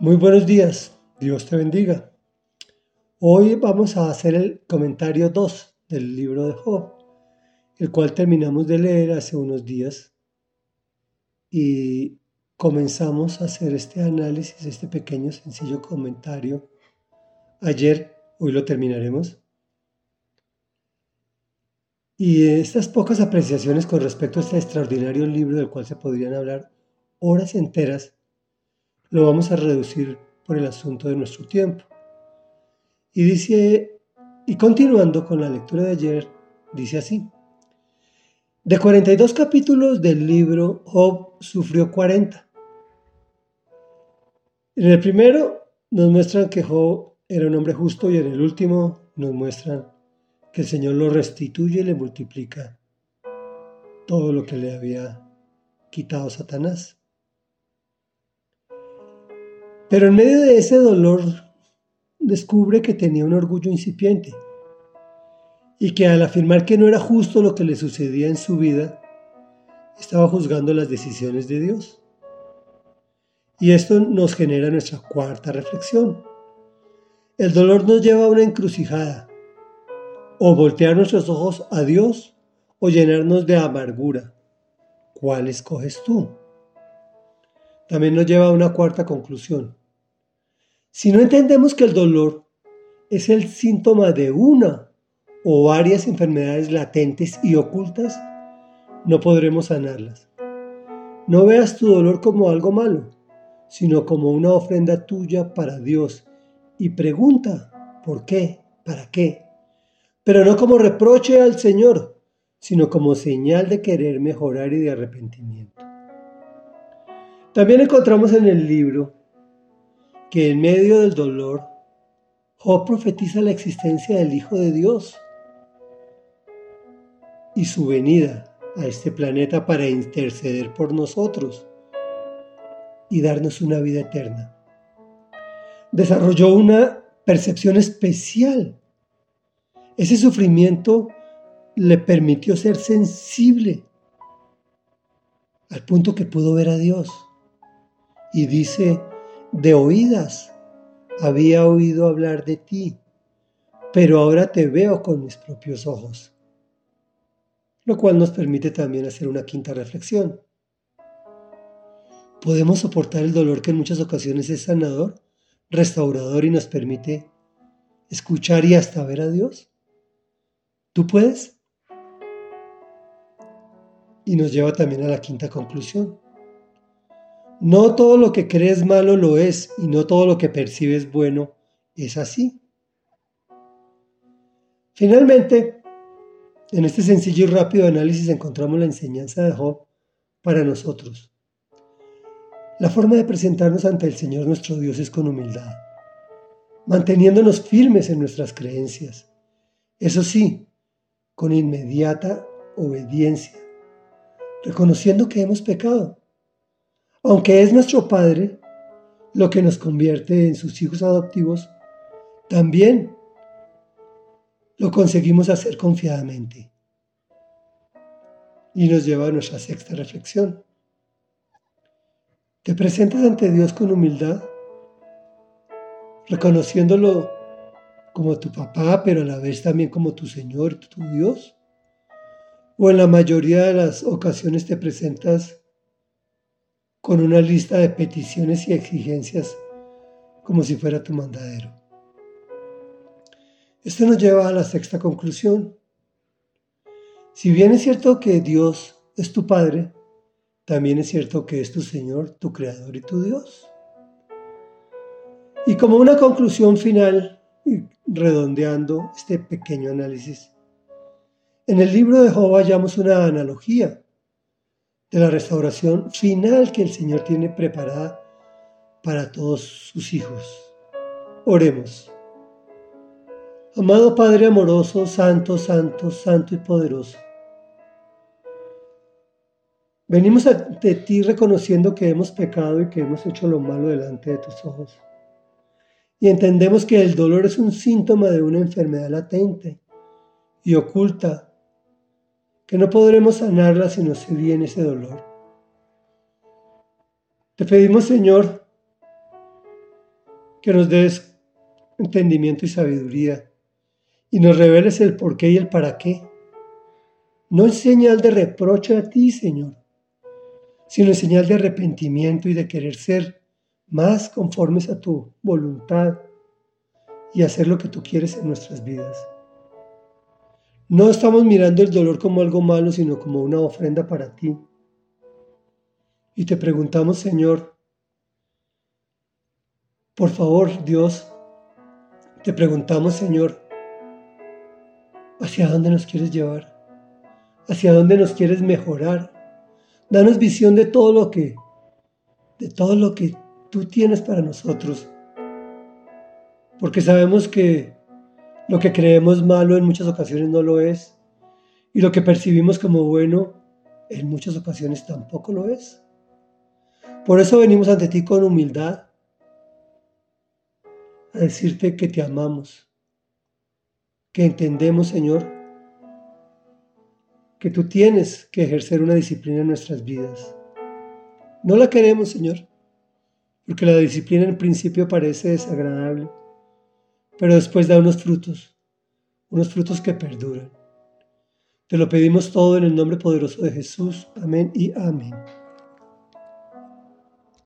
Muy buenos días, Dios te bendiga. Hoy vamos a hacer el comentario 2 del libro de Job, el cual terminamos de leer hace unos días y comenzamos a hacer este análisis, este pequeño sencillo comentario ayer, hoy lo terminaremos. Y estas pocas apreciaciones con respecto a este extraordinario libro del cual se podrían hablar horas enteras, lo vamos a reducir por el asunto de nuestro tiempo. Y dice, y continuando con la lectura de ayer, dice así. De 42 capítulos del libro, Job sufrió 40. En el primero nos muestran que Job era un hombre justo y en el último nos muestran que el Señor lo restituye y le multiplica todo lo que le había quitado Satanás. Pero en medio de ese dolor descubre que tenía un orgullo incipiente y que al afirmar que no era justo lo que le sucedía en su vida, estaba juzgando las decisiones de Dios. Y esto nos genera nuestra cuarta reflexión. El dolor nos lleva a una encrucijada, o voltear nuestros ojos a Dios o llenarnos de amargura. ¿Cuál escoges tú? También nos lleva a una cuarta conclusión. Si no entendemos que el dolor es el síntoma de una o varias enfermedades latentes y ocultas, no podremos sanarlas. No veas tu dolor como algo malo, sino como una ofrenda tuya para Dios y pregunta, ¿por qué? ¿Para qué? Pero no como reproche al Señor, sino como señal de querer mejorar y de arrepentimiento. También encontramos en el libro que en medio del dolor, Job profetiza la existencia del Hijo de Dios y su venida a este planeta para interceder por nosotros y darnos una vida eterna. Desarrolló una percepción especial. Ese sufrimiento le permitió ser sensible al punto que pudo ver a Dios. Y dice de oídas había oído hablar de ti, pero ahora te veo con mis propios ojos. Lo cual nos permite también hacer una quinta reflexión. ¿Podemos soportar el dolor que en muchas ocasiones es sanador, restaurador y nos permite escuchar y hasta ver a Dios? ¿Tú puedes? Y nos lleva también a la quinta conclusión. No todo lo que crees malo lo es y no todo lo que percibes bueno es así. Finalmente, en este sencillo y rápido análisis encontramos la enseñanza de Job para nosotros. La forma de presentarnos ante el Señor nuestro Dios es con humildad, manteniéndonos firmes en nuestras creencias. Eso sí, con inmediata obediencia, reconociendo que hemos pecado aunque es nuestro Padre, lo que nos convierte en sus hijos adoptivos, también lo conseguimos hacer confiadamente. Y nos lleva a nuestra sexta reflexión. Te presentas ante Dios con humildad, reconociéndolo como tu papá, pero a la vez también como tu Señor, tu Dios. O en la mayoría de las ocasiones te presentas con una lista de peticiones y exigencias como si fuera tu mandadero. Esto nos lleva a la sexta conclusión. Si bien es cierto que Dios es tu Padre, también es cierto que es tu Señor, tu Creador y tu Dios. Y como una conclusión final, redondeando este pequeño análisis, en el libro de Job hallamos una analogía de la restauración final que el Señor tiene preparada para todos sus hijos. Oremos. Amado Padre amoroso, santo, santo, santo y poderoso. Venimos ante ti reconociendo que hemos pecado y que hemos hecho lo malo delante de tus ojos. Y entendemos que el dolor es un síntoma de una enfermedad latente y oculta que no podremos sanarla si no se viene ese dolor. Te pedimos, Señor, que nos des entendimiento y sabiduría y nos reveles el por qué y el para qué. No en señal de reproche a ti, Señor, sino en señal de arrepentimiento y de querer ser más conformes a tu voluntad y hacer lo que tú quieres en nuestras vidas. No estamos mirando el dolor como algo malo, sino como una ofrenda para ti. Y te preguntamos, Señor, por favor, Dios, te preguntamos, Señor, ¿hacia dónde nos quieres llevar? ¿Hacia dónde nos quieres mejorar? Danos visión de todo lo que, de todo lo que tú tienes para nosotros. Porque sabemos que lo que creemos malo en muchas ocasiones no lo es. Y lo que percibimos como bueno en muchas ocasiones tampoco lo es. Por eso venimos ante ti con humildad a decirte que te amamos, que entendemos, Señor, que tú tienes que ejercer una disciplina en nuestras vidas. No la queremos, Señor, porque la disciplina en principio parece desagradable, pero después da unos frutos, unos frutos que perduran. Te lo pedimos todo en el nombre poderoso de Jesús. Amén y amén.